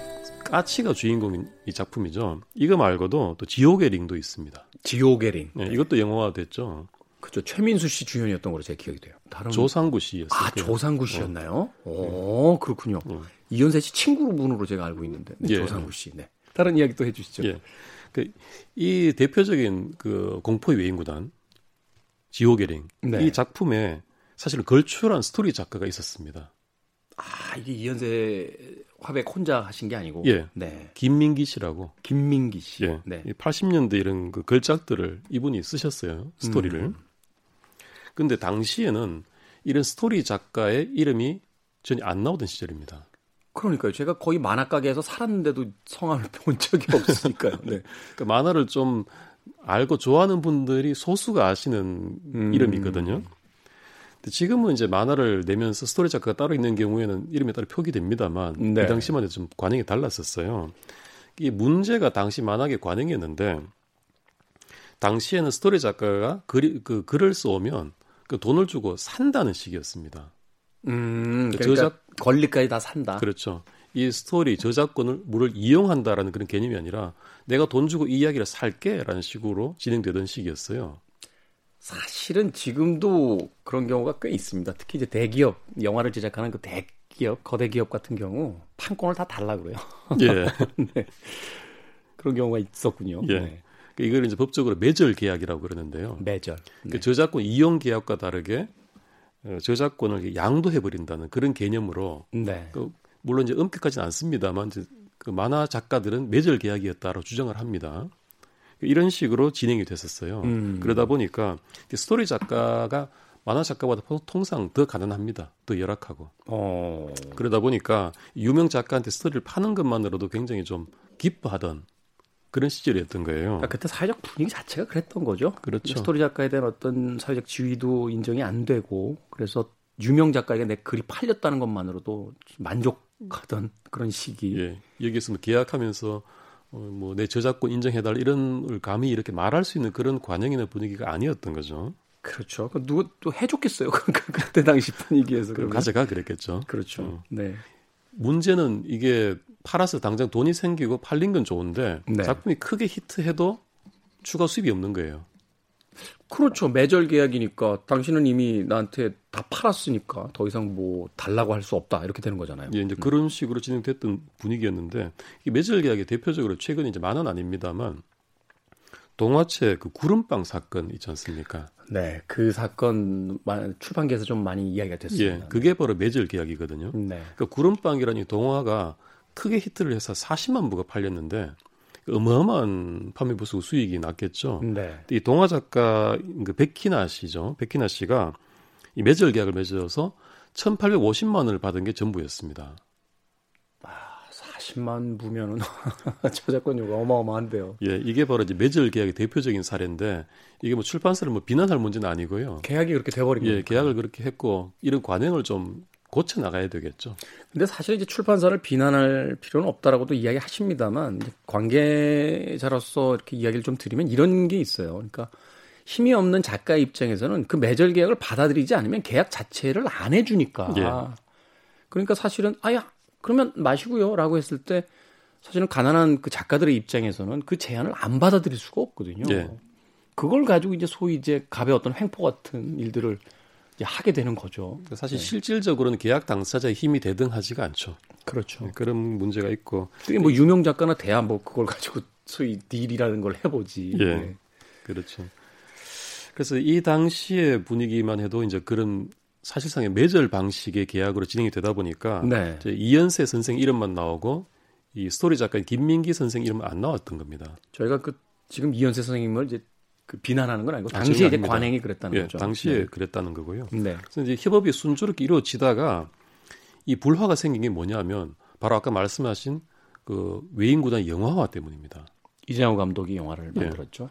까치가 주인공인 이 작품이죠. 이거 말고도 또 지옥의 링도 있습니다. 지옥의 링. 예, 이것도 영화화 됐죠. 그죠. 최민수 씨 주연이었던 걸로 제 기억이 돼요. 다른 조상구 씨였어요. 아 조상구 씨였나요? 오 그렇군요. 이현세 씨 친구 분으로 제가 알고 있는데 네, 예. 조상구 씨. 네. 다른 이야기 또 해주시죠. 예. 그, 이 대표적인 그 공포의 외인구단 지옥의 링. 네. 이 작품에 사실은 걸출한 스토리 작가가 있었습니다. 아 이게 이현세 화백 혼자 하신 게 아니고. 예. 네. 김민기 씨라고. 김민기 씨. 예. 네. 이 80년대 이런 그 걸작들을 이분이 쓰셨어요. 스토리를. 음. 근데 당시에는 이런 스토리 작가의 이름이 전혀 안 나오던 시절입니다. 그러니까요. 제가 거의 만화 가게에서 살았는데도 성함을 본 적이 없으니까요. 네. 그러니까 만화를 좀 알고 좋아하는 분들이 소수가 아시는 음. 이름이거든요. 근데 지금은 이제 만화를 내면서 스토리 작가가 따로 있는 경우에는 이름에 따라 표기됩니다만 네. 이 당시만 해도 좀 관행이 달랐었어요. 이 문제가 당시 만화계 관행이었는데 당시에는 스토리 작가가 글이, 그 글을 써오면 그 돈을 주고 산다는 식이었습니다. 음, 그 그러니까 저작- 권리까지 다 산다. 그렇죠. 이 스토리 저작권을 물을 이용한다라는 그런 개념이 아니라 내가 돈 주고 이 이야기를 살게라는 식으로 진행되던 시기였어요. 사실은 지금도 그런 경우가 꽤 있습니다. 특히 이제 대기업 영화를 제작하는 그 대기업, 거대 기업 같은 경우 판권을 다 달라 그래요. 예. 네. 그런 경우가 있었군요. 예. 네. 그 이걸 이제 법적으로 매절 계약이라고 그러는데요. 매절. 그 네. 저작권 이용 계약과 다르게 어, 저작권을 양도해 버린다는 그런 개념으로 네. 그 물론 이제 엄격하지는 않습니다만 이제 그 만화 작가들은 매절 계약이었다고 주장을 합니다. 이런 식으로 진행이 됐었어요. 음. 그러다 보니까 이 스토리 작가가 만화 작가보다 통상 더 가난합니다. 더 열악하고. 어. 그러다 보니까 유명 작가한테 스토리를 파는 것만으로도 굉장히 좀 기뻐하던 그런 시절이었던 거예요. 그러니까 그때 사회적 분위기 자체가 그랬던 거죠. 그렇죠. 스토리 작가에 대한 어떤 사회적 지위도 인정이 안 되고 그래서 유명 작가에게 내 글이 팔렸다는 것만으로도 만족하던 그런 시기. 예, 여기서 뭐 계약하면서 어, 뭐 내 저작권 인정해달 이런 걸 감히 이렇게 말할 수 있는 그런 관행이나 분위기가 아니었던 거죠. 그렇죠. 그 누구 또 해줬겠어요. 그러니까 그때 당시 분위기에서 그럼. 가져가 그랬겠죠. 그렇죠. 어. 네. 문제는 이게 팔아서 당장 돈이 생기고 팔린 건 좋은데 네. 작품이 크게 히트해도 추가 수입이 없는 거예요. 그렇죠. 매절 계약이니까 당신은 이미 나한테 다 팔았으니까 더 이상 뭐 달라고 할 수 없다 이렇게 되는 거잖아요. 예, 이제 그런 식으로 진행됐던 분위기였는데 이 매절 계약의 대표적으로 최근 이제 만은 아닙니다만 동화책 그 구름빵 사건 있지 않습니까? 네, 그 사건 마- 출판계에서 좀 많이 이야기가 됐습니다. 예, 그게 바로 매절 계약이거든요. 네. 그 구름빵이라는 이 동화가 크게 히트를 해서 40만 부가 팔렸는데 어마어마한 판매 부수 수익이 났겠죠. 네. 이 동화 작가 그 백희나 씨죠. 백희나 씨가 이 매절 계약을 맺어서 1,850만 원을 받은 게 전부였습니다. 40만 부면은 저작권료가 어마어마한데요. 예, 이게 바로 이제 매절 계약의 대표적인 사례인데 이게 뭐 출판사를 뭐 비난할 문제는 아니고요. 계약이 그렇게 돼버린 거예요. 예, 계약을 그렇게 했고 이런 관행을 좀 고쳐 나가야 되겠죠. 근데 사실 이제 출판사를 비난할 필요는 없다라고도 이야기하십니다만 관계자로서 이렇게 이야기를 좀 드리면 이런 게 있어요. 그러니까 힘이 없는 작가 입장에서는 그 매절 계약을 받아들이지 않으면 계약 자체를 안 해주니까. 예. 그러니까 사실은 아야 그러면 마시고요라고 했을 때 사실은 가난한 그 작가들의 입장에서는 그 제안을 안 받아들일 수가 없거든요. 예. 그걸 가지고 이제 소위 이제 갑의 어떤 횡포 같은 일들을 하게 되는 거죠. 사실 실질적으로는 계약 당사자의 힘이 대등하지가 않죠. 그렇죠. 예, 그런 문제가 있고 그게 뭐 유명 작가나 돼야 뭐 그걸 가지고 소위 deal이라는 걸 해보지. 예. 네. 그렇죠. 그래서 이 당시의 분위기만 해도 이제 그런 사실상의 매절 방식의 계약으로 진행이 되다 보니까 네. 이제 이현세 선생 이름만 나오고 이 스토리 작가인 김민기 선생 이름은 안 나왔던 겁니다. 저희가 그 지금 이현세 선생님을 이제 그 비난하는 건 아니고 아, 당시에 전혀 이제 아닙니다. 관행이 그랬다는 예, 거죠. 당시에 그랬다는 거고요. 네. 네. 그래서 이제 협업이 순조롭게 이루어지다가 이 불화가 생긴 게 뭐냐면 바로 아까 말씀하신 그 외인구단 영화화 때문입니다. 이재호 감독이 영화를 예. 만들었죠.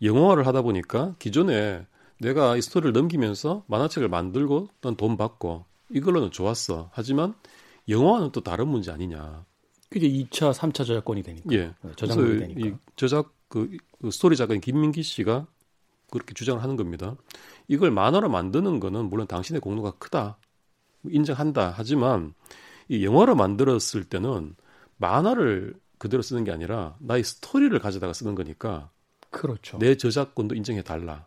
영화화를 하다 보니까 기존에 내가 이 스토리를 넘기면서 만화책을 만들고 넌돈 받고 이걸로는 좋았어. 하지만 영화화는 또 다른 문제 아니냐. 그게 2차, 3차 저작권이 되니까. 예. 네, 그래서 되니까. 이 저작 그, 그 스토리 작가인 김민기 씨가 그렇게 주장을 하는 겁니다. 이걸 만화로 만드는 거는 물론 당신의 공로가 크다. 인정한다. 하지만 이 영화로 만들었을 때는 만화를 그대로 쓰는 게 아니라 나의 스토리를 가져다가 쓰는 거니까 그렇죠. 내 저작권도 인정해 달라.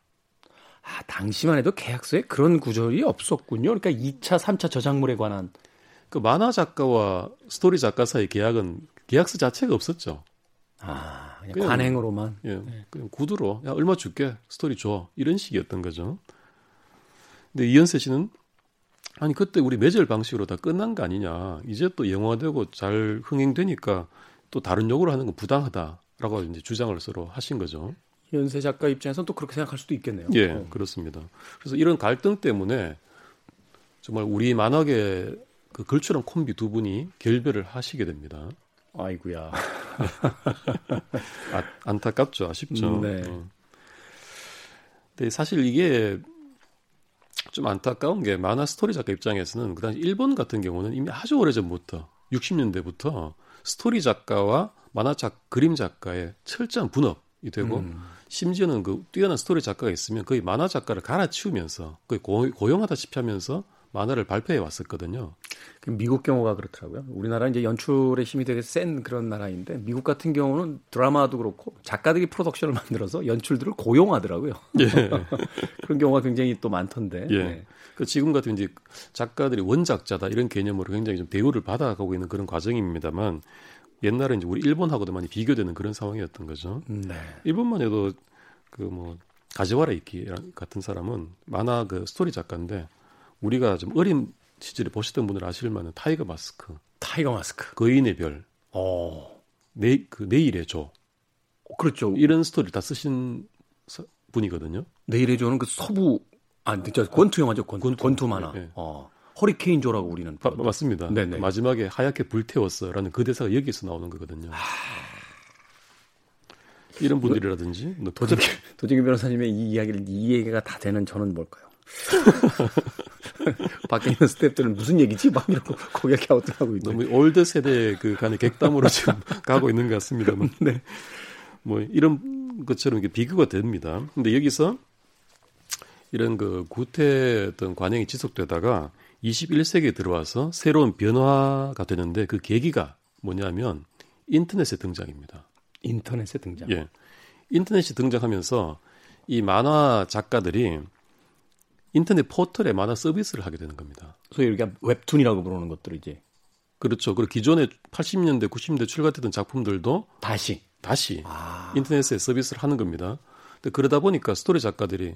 아, 당시만 해도 계약서에 그런 구절이 없었군요. 그러니까 2차, 3차 저작물에 관한 그 만화 작가와 스토리 작가 사이 계약은 계약서 자체가 없었죠. 아, 그냥 그냥- 관행으로만. 예, 그냥 구두로 야 얼마 줄게 스토리 줘 이런 식이었던 거죠. 근데 이현세 씨는 아니 그때 우리 매절 방식으로 다 끝난 거 아니냐 이제 또 영화되고 잘 흥행되니까 또 다른 욕으로 하는 건 부당하다라고 이제 주장을 서로 하신 거죠. 연세 작가 입장에서는 또 그렇게 생각할 수도 있겠네요. 예, 어. 그렇습니다. 그래서 이런 갈등 때문에 정말 우리 만화계 그 걸출한 콤비 두 분이 결별을 하시게 됩니다. 아이구야. 아, 안타깝죠, 아쉽죠. 음, 네. 어. 근데 사실 이게 좀 안타까운 게 만화 스토리 작가 입장에서는 그 당시 일본 같은 경우는 이미 아주 오래전부터 60년대부터 스토리 작가와 만화 작 그림 작가의 철저한 분업이 되고 음. 심지어는 그 뛰어난 스토리 작가가 있으면 거의 만화 작가를 갈아치우면서 거의 고, 고용하다시피 하면서 만화를 발표해 왔었거든요. 그 미국 경우가 그렇더라고요. 우리나라 이제 연출의 힘이 되게 센 그런 나라인데 미국 같은 경우는 드라마도 그렇고 작가들이 프로덕션을 만들어서 연출들을 고용하더라고요. 예. 그런 경우가 굉장히 또 많던데. 예. 네. 그 지금 같은 이제 작가들이 원작자다 이런 개념으로 굉장히 좀 대우를 받아가고 있는 그런 과정입니다만 옛날에 이제 우리 일본하고도 많이 비교되는 그런 상황이었던 거죠. 네. 일본만 해도 그뭐 가지와라 이키 같은 사람은 만화 그 스토리 작가인데 우리가 좀 어린 시절에 보셨던 분들 아실 만한 타이거 마스크, 타이거 마스크. 거인의 별, 어. 내, 그 내일의 조 그렇죠. 이런 스토리를 다 쓰신 서- 분이거든요. 내일의 조는 그 서부 아, 저 권투 영화죠. 권투, 권투. 만화. 예, 예. 어. 허리케인 조라고 우리는 마- 맞습니다. 네네. 마지막에 하얗게 불태웠어라는 그 대사가 여기서 나오는 거거든요. 이런 분들이라든지 뭐 도재기, 도재기 변호사님의 이 이야기를 이 얘기가 다 되는 저는 뭘까요? 밖에 있는 스태프들은 무슨 얘기지? 막 이러고 고개 갸우뚱하고 있는. 너무 old 세대 그 간의 객담으로 지금 가고 있는 것 같습니다만. 네. 뭐 이런 것처럼 이게 비교가 됩니다. 근데 여기서 이런 그 구태 어떤 관행이 지속되다가 21세기에 들어와서 새로운 변화가 되는데 그 계기가 뭐냐면 인터넷의 등장입니다. 인터넷에 등장. 예. 인터넷이 등장하면서 이 만화 작가들이 인터넷 포털에 만화 서비스를 하게 되는 겁니다. 소위 우리가 웹툰이라고 부르는 것들을 이제 그렇죠. 그리고 기존에 80년대, 90년대 출간되던 작품들도 다시 다시 아. 인터넷에 서비스를 하는 겁니다. 근데 그러다 보니까 스토리 작가들이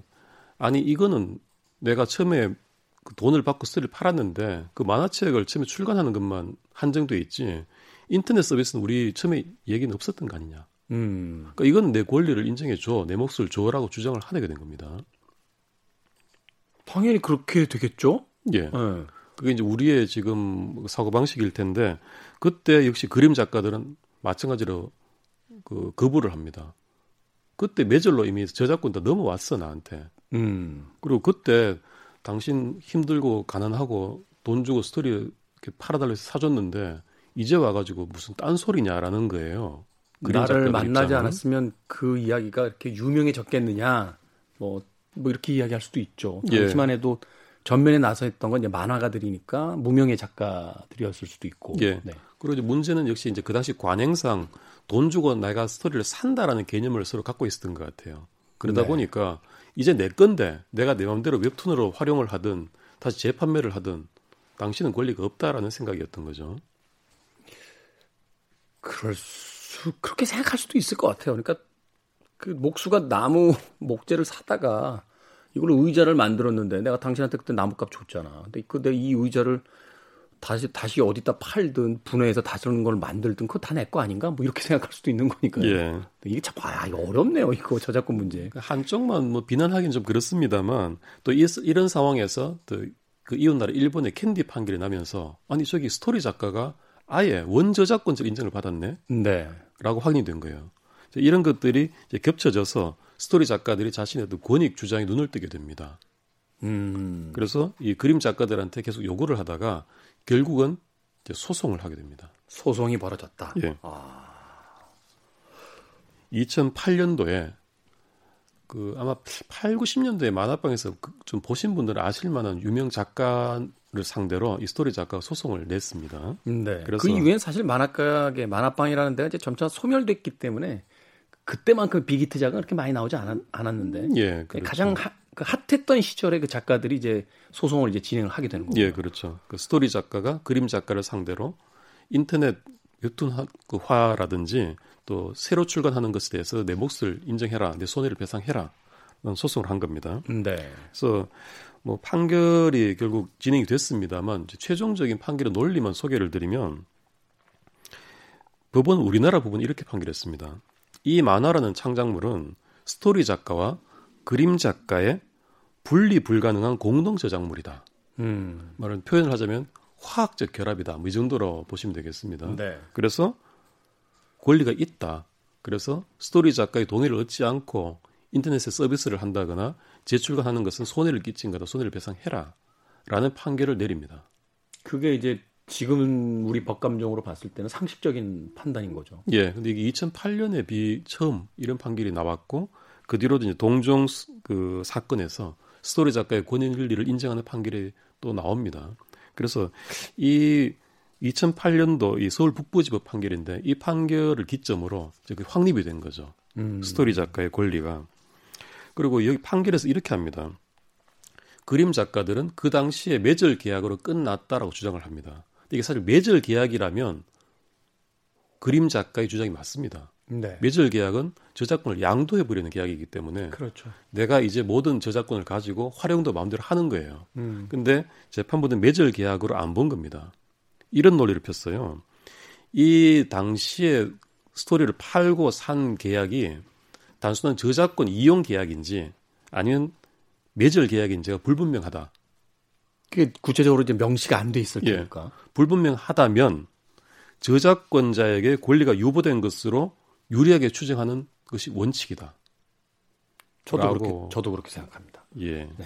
아니 이거는 내가 처음에 그 돈을 받고 스토리를 팔았는데 그 만화책을 처음에 출간하는 것만 한정돼 있지 인터넷 서비스는 우리 처음에 얘기는 없었던 거 아니냐. 음. 그러니까 이건 내 권리를 인정해 줘, 내 몫을 줘라고 주장을 하게 된 겁니다. 당연히 그렇게 되겠죠? 예. 예. 그게 이제 우리의 지금 사고 방식일 텐데 그때 역시 그림 작가들은 마찬가지로 그 거부를 합니다. 그때 매절로 이미 저작권 다 넘어왔어 나한테. 음. 그리고 그때 당신 힘들고 가난하고 돈 주고 스토리 이렇게 팔아달래서 사줬는데 이제 와가지고 무슨 딴 소리냐라는 거예요. 그림 나를 만나지 입장은. 않았으면 그 이야기가 이렇게 유명해졌겠느냐. 뭐, 뭐 이렇게 이야기할 수도 있죠. 예. 당시만 해도 전면에 나서 했던 건 이제 만화가들이니까 무명의 작가들이었을 수도 있고. 예. 네. 그리고 이제 문제는 역시 이제 그 당시 관행상 돈 주고 내가 스토리를 산다라는 개념을 서로 갖고 있었던 것 같아요. 그러다 네. 보니까 이제 내 건데 내가 내 마음대로 웹툰으로 활용을 하든 다시 재판매를 하든 당신은 권리가 없다라는 생각이었던 거죠. 그럴 수, 그렇게 생각할 수도 있을 것 같아요. 그러니까 그 목수가 나무 목재를 사다가 이걸로 의자를 만들었는데 내가 당신한테 그때 나무값 줬잖아. 근데 그내이 의자를 다시 다시 어디다 팔든 분해해서 다른 걸 만들든 그거 다 내 거 아닌가? 뭐 이렇게 생각할 수도 있는 거니까요. 예. 이게 참 아, 이거 어렵네요. 이거 저작권 문제. 한쪽만 뭐 비난하기는 좀 그렇습니다만 또 이, 이런 상황에서 또 그 이웃나라 일본의 캔디 판결이 나면서 아니 저기 스토리 작가가 아예 원저작권적 인정을 받았네. 네. 라고 확인이 된 거예요. 이런 것들이 겹쳐져서 스토리 작가들이 자신의 권익 주장에 눈을 뜨게 됩니다. 음. 그래서 이 그림 작가들한테 계속 요구를 하다가 결국은 소송을 하게 됩니다. 소송이 벌어졌다. 예. 아. 2008년도에 그 아마 8, 90년도에 만화방에서 그- 좀 보신 분들은 아실 만한 유명 작가를 상대로 이 스토리 작가가 소송을 냈습니다. 네. 그래서- 그 이후엔 사실 만화가게 만화방이라는 데가 이제 점차 소멸됐기 때문에 그때만큼 빅히트작은 그렇게 많이 나오지 않았, 않았 는데 예, 그렇죠. 가장 하, 그 핫했던 시절에 그 작가들이 이제 소송을 이제 진행을 하게 되는 거고. 예, 그렇죠. 그 스토리 작가가 그림 작가를 상대로 인터넷 웹툰 화- 그 화라든지 또 새로 출간하는 것에 대해서 내 몫을 인정해라, 내 손해를 배상해라. 소송을 한 겁니다. 네. 그래서 뭐 판결이 결국 진행이 됐습니다만 최종적인 판결의 논리만 소개를 드리면 법원 우리나라 부분이 이렇게 판결했습니다. 이 만화라는 창작물은 스토리 작가와 그림 작가의 분리 불가능한 공동 저작물이다. 음. 말은 표현을 하자면 화학적 결합이다. 뭐 이 정도로 보시면 되겠습니다. 네. 그래서 권리가 있다. 그래서 스토리 작가의 동의를 얻지 않고 인터넷에 서비스를 한다거나 재출간하는 것은 손해를 끼친 거다. 손해를 배상해라. 라는 판결을 내립니다. 그게 이제 지금 우리 법감정으로 봤을 때는 상식적인 판단인 거죠. 예. 근데 이게 2008년에 비 처음 이런 판결이 나왔고 그 뒤로도 이제 동종 스- 그 사건에서 스토리 작가의 권위 윤리를 인정하는 판결이 또 나옵니다. 그래서 이 2008년도 이 서울 북부지법 판결인데 이 판결을 기점으로 확립이 된 거죠. 음. 스토리 작가의 권리가. 그리고 여기 판결에서 이렇게 합니다. 그림 작가들은 그 당시에 매절 계약으로 끝났다라고 주장을 합니다. 이게 사실 매절 계약이라면 그림 작가의 주장이 맞습니다. 네. 매절 계약은 저작권을 양도해 버리는 계약이기 때문에 그렇죠. 내가 이제 모든 저작권을 가지고 활용도 마음대로 하는 거예요. 음. 근데 재판부는 매절 계약으로 안 본 겁니다. 이런 논리를 폈어요. 이 당시에 스토리를 팔고 산 계약이 단순한 저작권 이용 계약인지 아니면 매절 계약인지가 불분명하다. 그게 구체적으로 이제 명시가 안 돼 있을 예. 테니까. 불분명하다면 저작권자에게 권리가 유보된 것으로 유리하게 추정하는 것이 원칙이다. 저도 라고. 그렇게 저도 그렇게 생각합니다. 예.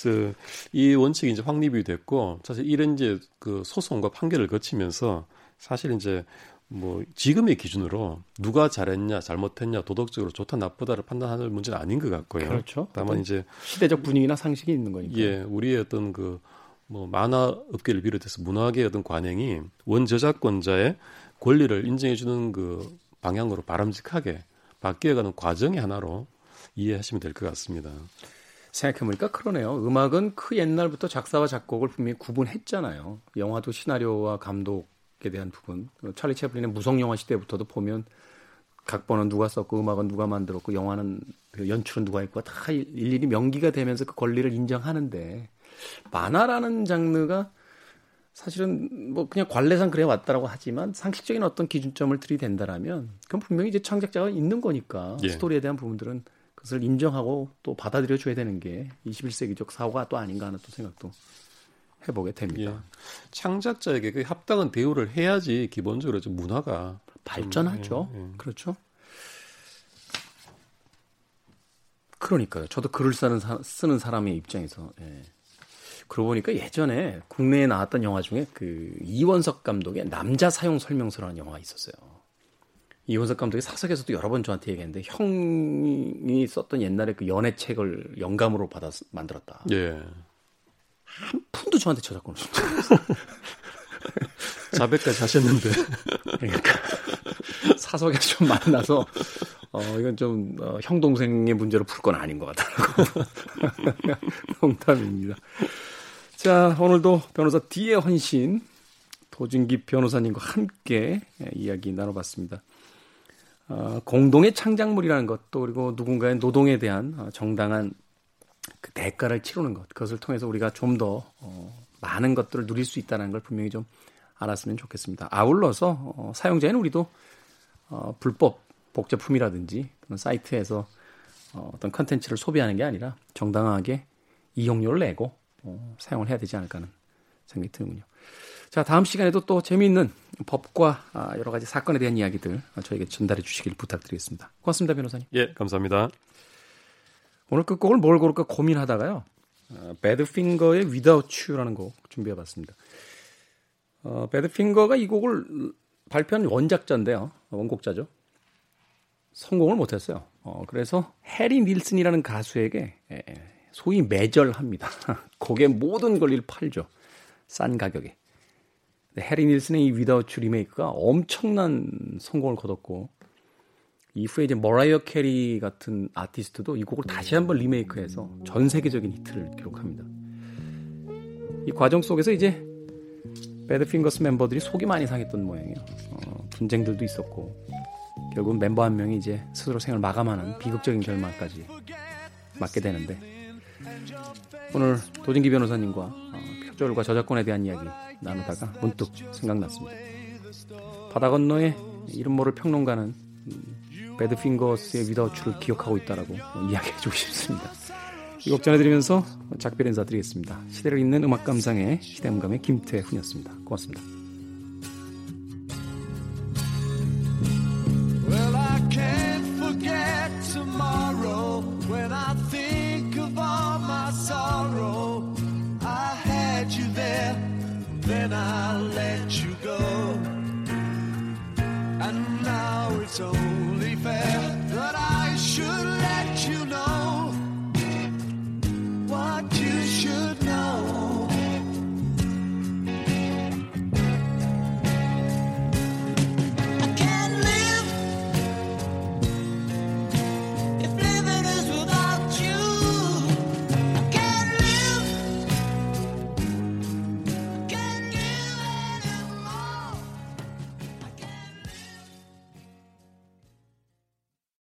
그래서 이 원칙이 이제 확립이 됐고 사실 이런 이제 그 소송과 판결을 거치면서 사실 이제 뭐 지금의 기준으로 누가 잘했냐 잘못했냐 도덕적으로 좋다 나쁘다를 판단하는 문제는 아닌 것 같고요. 그렇죠. 다만 이제 시대적 분위기나 상식이 있는 거니까. 예 우리의 어떤 그 뭐 만화 업계를 비롯해서 문화계의 어떤 관행이 원 저작권자의 권리를 인정해 주는 그 방향으로 바람직하게 바뀌어가는 과정의 하나로 이해하시면 될 것 같습니다. 생각해보니까 그러네요. 음악은 그 옛날부터 작사와 작곡을 분명히 구분했잖아요. 영화도 시나리오와 감독에 대한 부분. 찰리 채플린의 무성 영화 시대부터도 보면 각본은 누가 썼고 음악은 누가 만들었고 영화는 그 연출은 누가 했고 다 일일이 명기가 되면서 그 권리를 인정하는데 만화라는 장르가 사실은 뭐 그냥 관례상 그래 왔다라고 하지만 상식적인 어떤 기준점을 들이댄다라면 그건 분명히 이제 창작자가 있는 거니까 예. 스토리에 대한 부분들은 그것을 인정하고 또 받아들여 줘야 되는 게 21세기적 사고가 또 아닌가 하는 또 생각도 해보게 됩니다. 예. 창작자에게 그 합당한 대우를 해야지 기본적으로 좀 문화가 발전하죠. 예, 예. 그렇죠. 그러니까요. 저도 글을 쓰는, 사, 쓰는 사람의 입장에서 예. 그러고 보니까 예전에 국내에 나왔던 영화 중에 그 이원석 감독의 남자 사용 설명서라는 영화가 있었어요. 이원석 감독이 사석에서도 여러 번 저한테 얘기했는데 형이 썼던 옛날에 그 연애 책을 영감으로 받아 서 만들었다. 예. 한 푼도 저한테 저작권을 줬죠. 자백까지 하셨는데 그러니까 사석에서 좀 만나서 어 이건 좀 어, 형 동생의 문제로 풀 건 아닌 것 같다고 농담입니다. 자 오늘도 변호사 D의 헌신 도진기 변호사님과 함께 예, 이야기 나눠봤습니다. 어, 공동의 창작물이라는 것도 그리고 누군가의 노동에 대한 어, 정당한 그 대가를 치르는 것 그것을 통해서 우리가 좀더 어, 많은 것들을 누릴 수 있다는 걸 분명히 좀 알았으면 좋겠습니다. 아울러서 어, 사용자인 우리도 어, 불법 복제품이라든지 그런 사이트에서 어, 어떤 컨텐츠를 소비하는 게 아니라 정당하게 이용료를 내고 어, 사용을 해야 되지 않을까 하는 생각이 드는군요. 자 다음 시간에도 또 재미있는 법과 아, 여러 가지 사건에 대한 이야기들 어, 저에게 전달해 주시길 부탁드리겠습니다. 고맙습니다, 변호사님. 예 감사합니다. 오늘 끝곡을 뭘 고를까 고민하다가요. 어, 배드핑거의 Without You라는 곡 준비해봤습니다. 어, 배드핑거가 이 곡을 발표한 원작자인데요. 원곡자죠. 성공을 못했어요. 어, 그래서 해리 닐슨이라는 가수에게 에, 소위 매절합니다. 곡의 모든 권리를 팔죠. 싼 가격에. 해리 닐슨의 이 Without You 리메이크가 엄청난 성공을 거뒀고 이후에 이제 머라이어 캐리 같은 아티스트도 이 곡을 다시 한번 리메이크해서 전 세계적인 히트를 기록합니다. 이 과정 속에서 이제 배드핑거스 멤버들이 속이 많이 상했던 모양이에요. 어, 분쟁들도 있었고 결국은 멤버 한 명이 이제 스스로 생을 마감하는 비극적인 결말까지 맞게 되는데 오늘 도진기 변호사님과 어, 표절과 저작권에 대한 이야기 나누다가 문득 생각났습니다. 바다 건너에 이름 모를 평론가는 음, 배드핑거스의 위다우추를 기억하고 있다라고 이야기해주고 싶습니다. 이 곡 전해드리면서 작별 인사드리겠습니다. 시대를 잇는 음악 감상의 시대음감의 김태훈이었습니다. 고맙습니다.